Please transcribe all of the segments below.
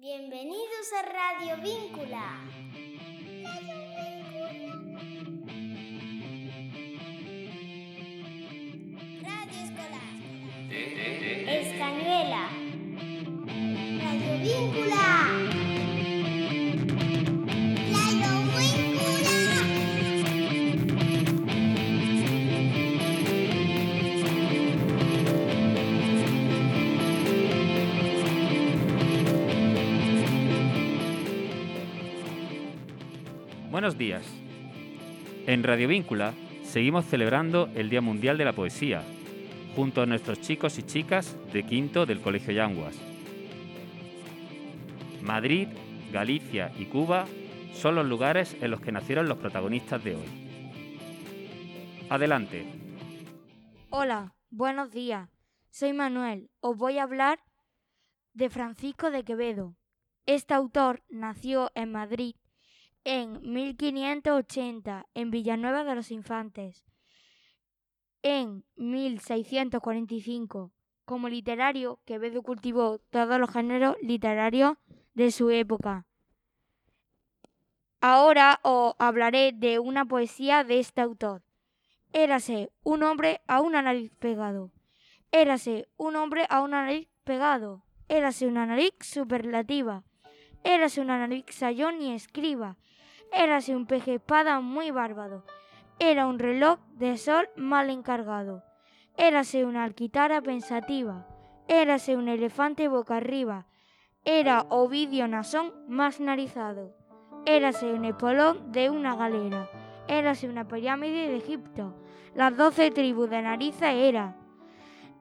Bienvenidos a Radio Víncula. Radio Escolar. Escañuela. Radio Víncula. Buenos días. En Radio Víncula seguimos celebrando el Día Mundial de la Poesía, junto a nuestros chicos y chicas de quinto del Colegio Yanguas. Madrid, Galicia y Cuba son los lugares en los que nacieron los protagonistas de hoy. Adelante. Hola, buenos días. Soy Manuel. Os voy a hablar de Francisco de Quevedo. Este autor nació en Madrid en 1580 en Villanueva de los Infantes. En 1645, como literario, Quevedo cultivó todos los géneros literarios de su época. Ahora os hablaré de una poesía de este autor. Érase un hombre a una nariz pegado. Érase un hombre a una nariz pegado. Érase una nariz superlativa. Érase una nariz sayón y escriba. Érase un peje espada muy bárbaro. Era un reloj de sol mal encargado. Érase una alquitara pensativa. Érase un elefante boca arriba. Era Ovidio Nasón más narizado. Érase un espolón de una galera. Érase una pirámide de Egipto. Las doce tribus de narices era.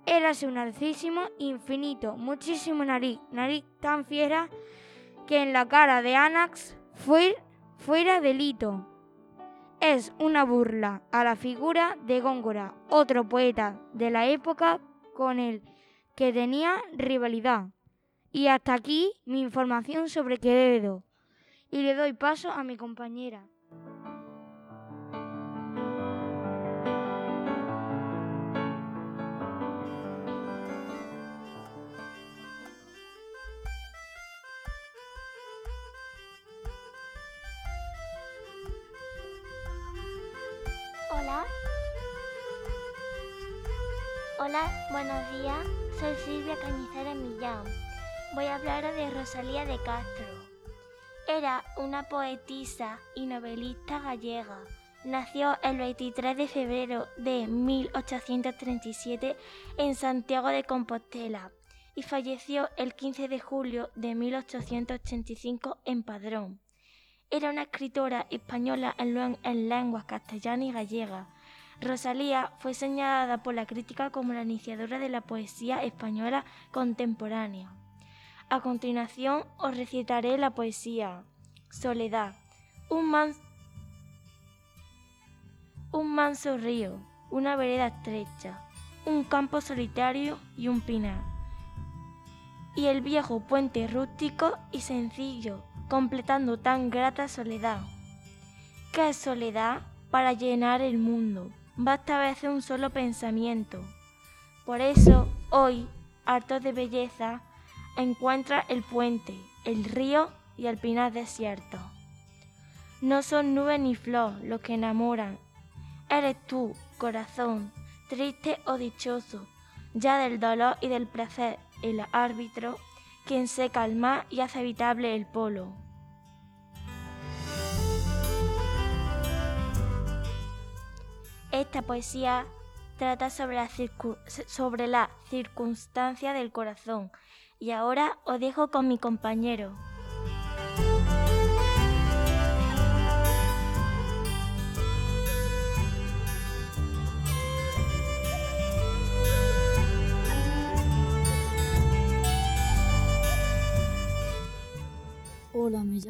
Érase un alcísimo infinito, muchísimo nariz, nariz tan fiera que en la cara de Anax fue, fuera delito. Es una burla a la figura de Góngora, otro poeta de la época con el que tenía rivalidad. Y hasta aquí mi información sobre Quevedo. Y le doy paso a mi compañera. Hola. Buenos días. Soy Silvia Cañizares Millán. Voy a hablar de Rosalía de Castro. Era una poetisa y novelista gallega. Nació el 23 de febrero de 1837 en Santiago de Compostela y falleció el 15 de julio de 1885 en Padrón. Era una escritora española en, en lenguas castellana y gallega. Rosalía fue señalada por la crítica como la iniciadora de la poesía española contemporánea. A continuación os recitaré la poesía. Soledad. Un, man- un manso río, una vereda estrecha, un campo solitario y un pinar. Y el viejo puente rústico y sencillo, completando tan grata soledad. ¿Qué es soledad para llenar el mundo? Basta a veces un solo pensamiento. Por eso, hoy, harto de belleza, encuentra el puente, el río y el pinar desierto. No son nubes ni flor los que enamoran. Eres tú, corazón, triste o dichoso, ya del dolor y del placer, el árbitro, quien seca el mar y hace habitable el polo. Esta poesía trata sobre la, sobre la circunstancia del corazón y ahora os dejo con mi compañero.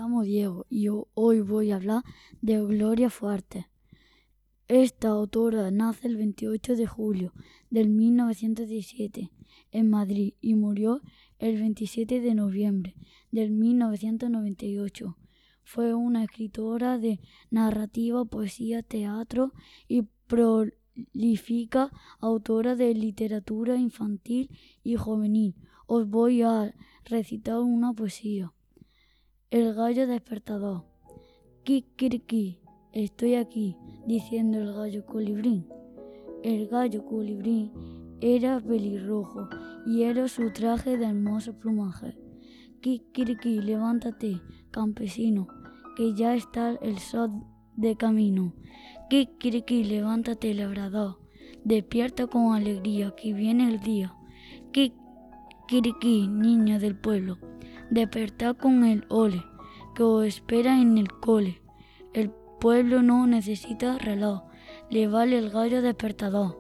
Llamo Diego y hoy voy a hablar de Gloria Fuerte. Esta autora nace el 28 de julio del 1917 en Madrid y murió el 27 de noviembre del 1998. Fue una escritora de narrativa, poesía, teatro y prolífica autora de literatura infantil y juvenil. Os voy a recitar una poesía. El gallo despertador. Kikiriki, estoy aquí, diciendo el gallo colibrín. El gallo colibrín era pelirrojo y era su traje de hermoso plumaje. Kikiriki, levántate, campesino, que ya está el sol de camino. Kikiriki, levántate, labrador, despierta con alegría, que viene el día. Kikiriki, niña del pueblo, despertad con el ole, que os espera en el cole. El pueblo no necesita reloj, le vale el gallo despertador.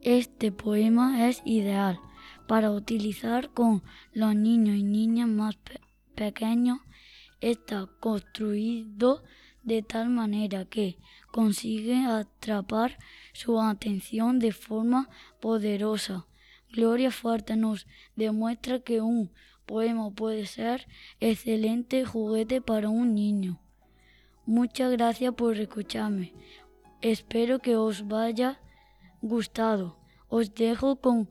Este poema es ideal para utilizar con los niños y niñas más pe- pequeños. Está construido de tal manera que consigue atrapar su atención de forma poderosa. Gloria Fuerte nos demuestra que un poema puede ser excelente juguete para un niño. Muchas gracias por escucharme. Espero que os vaya gustado. Os dejo con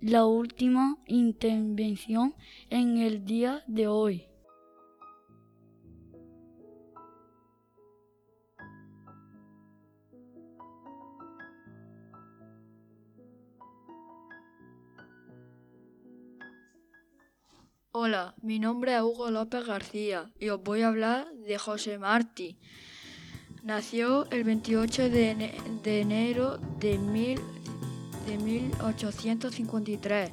la última intervención en el día de hoy. Hola, mi nombre es Hugo López García y os voy a hablar de José Martí. Nació el 28 de, de enero de, mil- de 1853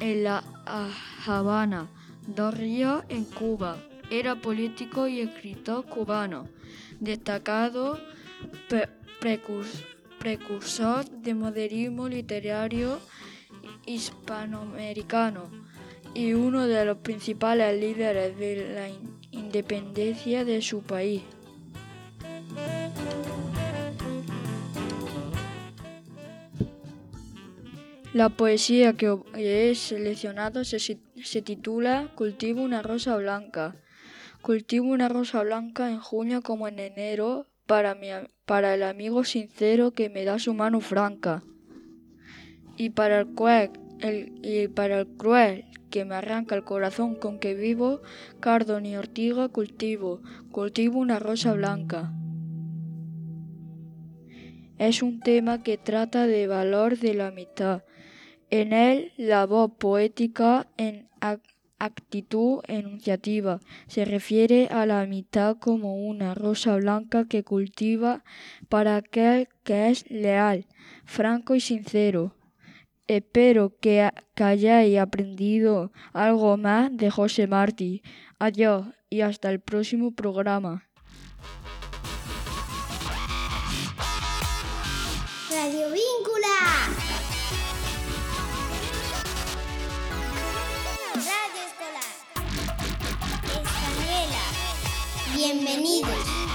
en La Ha- Habana, Dos Ríos, en Cuba. Era político y escritor cubano, destacado pre- precurs- precursor de modernismo literario hispanoamericano y uno de los principales líderes de la in- independencia de su país. La poesía que he seleccionado se, se titula Cultivo una rosa blanca. Cultivo una rosa blanca en junio como en enero para, mi, para el amigo sincero que me da su mano franca. Y para el cruel, el, y para el cruel que me arranca el corazón con que vivo, cardo ni ortiga cultivo, cultivo una rosa blanca. Es un tema que trata de valor de la amistad. En él, la voz poética en ac- actitud enunciativa se refiere a la amistad como una rosa blanca que cultiva para aquel que es leal, franco y sincero. Espero que, que hayáis aprendido algo más de José Martí. Adiós y hasta el próximo programa. Radio Víncula. Radio Escolar. Española. Bienvenidos.